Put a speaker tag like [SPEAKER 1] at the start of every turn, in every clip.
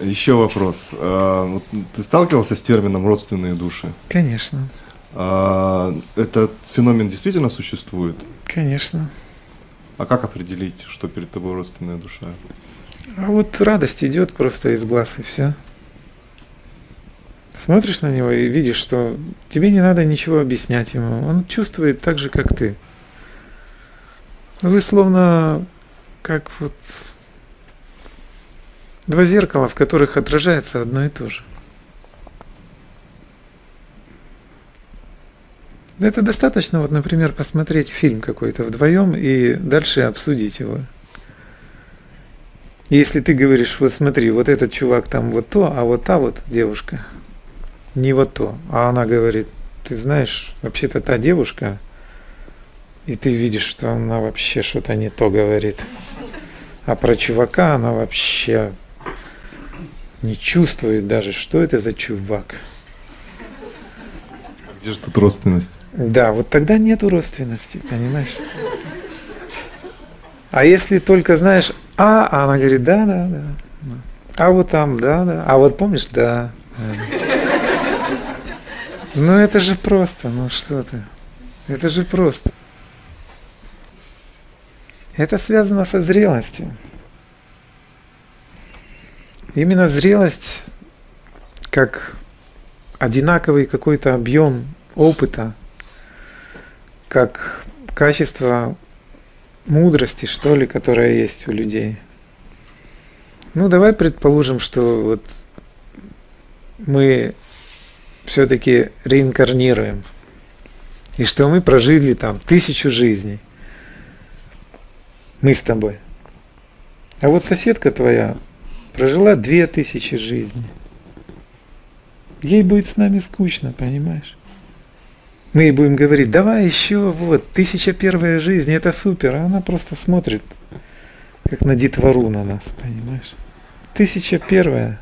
[SPEAKER 1] Еще вопрос. А, ты сталкивался с термином родственные души?
[SPEAKER 2] Конечно.
[SPEAKER 1] А, этот феномен действительно существует?
[SPEAKER 2] Конечно.
[SPEAKER 1] А как определить, что перед тобой родственная душа?
[SPEAKER 2] А вот радость идет просто из глаз и все. Смотришь на него и видишь, что тебе не надо ничего объяснять ему. Он чувствует так же, как ты. Вы словно как вот два зеркала, в которых отражается одно и то же. Это достаточно, вот, например, посмотреть фильм какой-то вдвоем и дальше обсудить его. Если ты говоришь, вот смотри, вот этот чувак там вот то, а вот та вот девушка не вот то. А она говорит, ты знаешь, вообще-то та девушка, и ты видишь, что она вообще что-то не то говорит. А про чувака она вообще не чувствует даже, что это за чувак.
[SPEAKER 1] Где же тут родственность?
[SPEAKER 2] Да, вот тогда нету родственности, понимаешь? А если только знаешь, а, а она говорит, да, да, да. А вот там, да, да. А вот помнишь, да. Ну это же просто, ну что ты. Это же просто. Это связано со зрелостью. Именно зрелость, как одинаковый какой-то объем опыта, как качество мудрости, что ли, которая есть у людей. Ну, давай предположим, что вот мы все-таки реинкарнируем, и что мы прожили там тысячу жизней. Мы с тобой. А вот соседка твоя прожила две тысячи жизней. Ей будет с нами скучно, понимаешь? Мы ей будем говорить, давай еще, вот, тысяча первая жизнь, это супер. А она просто смотрит, как на детвору на нас, понимаешь? Тысяча первая.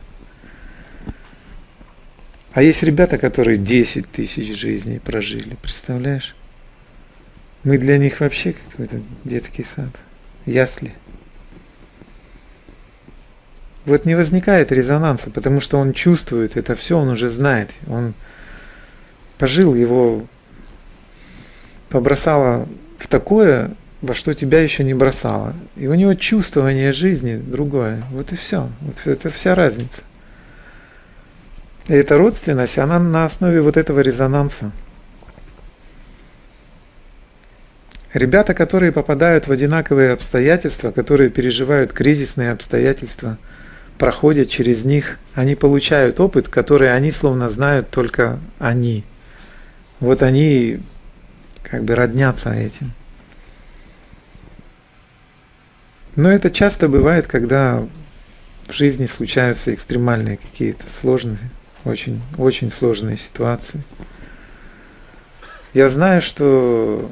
[SPEAKER 2] А есть ребята, которые 10 тысяч жизней прожили, представляешь? Мы для них вообще какой-то детский сад, ясли. Вот не возникает резонанса, потому что он чувствует это все, он уже знает. Он пожил его побросало в такое, во что тебя еще не бросало. И у него чувствование жизни другое. Вот и все. Вот это вся разница. И эта родственность, она на основе вот этого резонанса. Ребята, которые попадают в одинаковые обстоятельства, которые переживают кризисные обстоятельства, проходят через них, они получают опыт, который они словно знают только они. Вот они как бы роднятся этим. Но это часто бывает, когда в жизни случаются экстремальные какие-то сложные, очень, очень сложные ситуации. Я знаю, что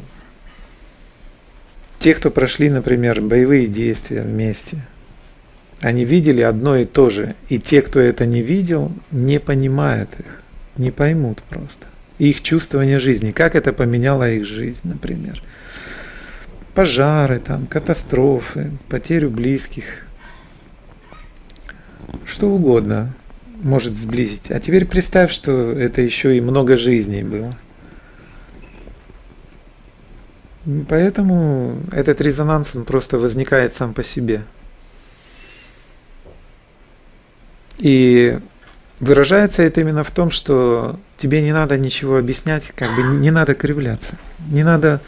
[SPEAKER 2] те, кто прошли, например, боевые действия вместе, они видели одно и то же. И те, кто это не видел, не понимают их, не поймут просто их чувствование жизни, как это поменяло их жизнь, например. Пожары, там, катастрофы, потерю близких, что угодно может сблизить. А теперь представь, что это еще и много жизней было. Поэтому этот резонанс, он просто возникает сам по себе. И Выражается это именно в том, что тебе не надо ничего объяснять, как бы не надо кривляться, не надо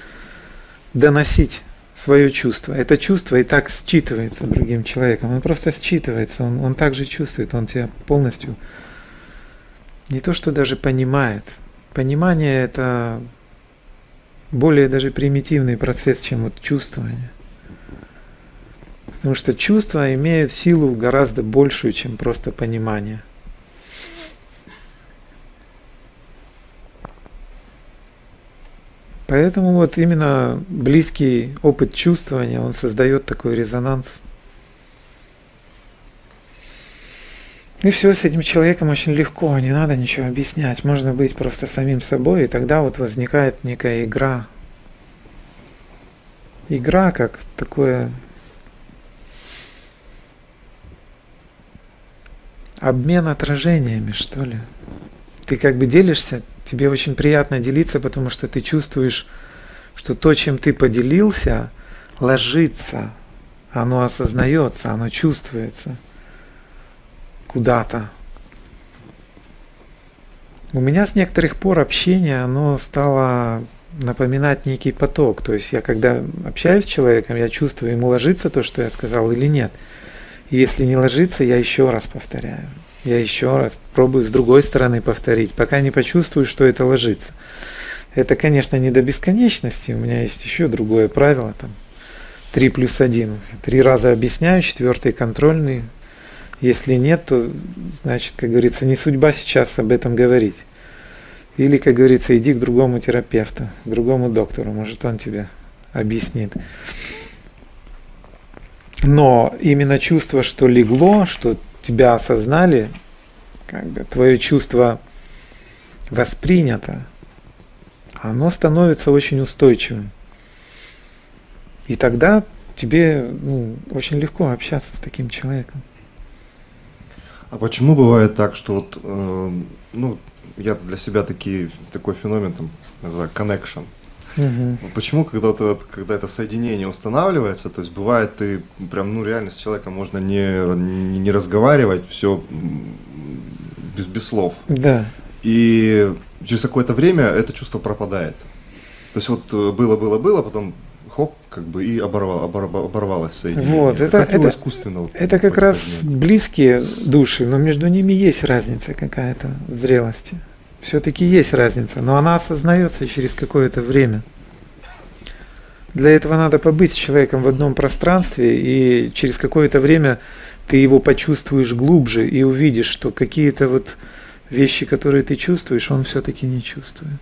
[SPEAKER 2] доносить свое чувство. Это чувство и так считывается другим человеком. Он просто считывается, он, он так чувствует, он тебя полностью не то что даже понимает. Понимание это более даже примитивный процесс, чем вот чувствование. Потому что чувства имеют силу гораздо большую, чем просто понимание. Поэтому вот именно близкий опыт чувствования, он создает такой резонанс. И все, с этим человеком очень легко, не надо ничего объяснять. Можно быть просто самим собой, и тогда вот возникает некая игра. Игра как такое обмен отражениями, что ли. Ты как бы делишься, тебе очень приятно делиться, потому что ты чувствуешь, что то, чем ты поделился, ложится, оно осознается, оно чувствуется куда-то. У меня с некоторых пор общение, оно стало напоминать некий поток. То есть я когда общаюсь с человеком, я чувствую, ему ложится то, что я сказал или нет. Если не ложится, я еще раз повторяю. Я еще раз пробую с другой стороны повторить, пока не почувствую, что это ложится. Это, конечно, не до бесконечности. У меня есть еще другое правило, там, 3 плюс 1. Три раза объясняю, четвертый контрольный. Если нет, то, значит, как говорится, не судьба сейчас об этом говорить. Или, как говорится, иди к другому терапевту, к другому доктору, может, он тебе объяснит. Но именно чувство, что легло, что тебя осознали, как бы твое чувство воспринято, оно становится очень устойчивым. И тогда тебе ну, очень легко общаться с таким человеком.
[SPEAKER 1] А почему бывает так, что вот, э, ну, я для себя такие, такой феномен там называю connection.
[SPEAKER 2] Угу.
[SPEAKER 1] Почему, когда, вот, когда это соединение устанавливается, то есть бывает, ты прям, ну, реально с человеком можно не, не, не разговаривать, все без, без слов.
[SPEAKER 2] Да.
[SPEAKER 1] И через какое-то время это чувство пропадает. То есть вот было, было, было, потом хоп, как бы и оборвал, оборвал, оборвалось соединение.
[SPEAKER 2] Вот, это,
[SPEAKER 1] как
[SPEAKER 2] это,
[SPEAKER 1] искусственно.
[SPEAKER 2] Это как раз близкие души, но между ними есть разница какая-то в зрелости. Все-таки есть разница, но она осознается через какое-то время. Для этого надо побыть с человеком в одном пространстве, и через какое-то время ты его почувствуешь глубже и увидишь, что какие-то вот вещи, которые ты чувствуешь, он все-таки не чувствует.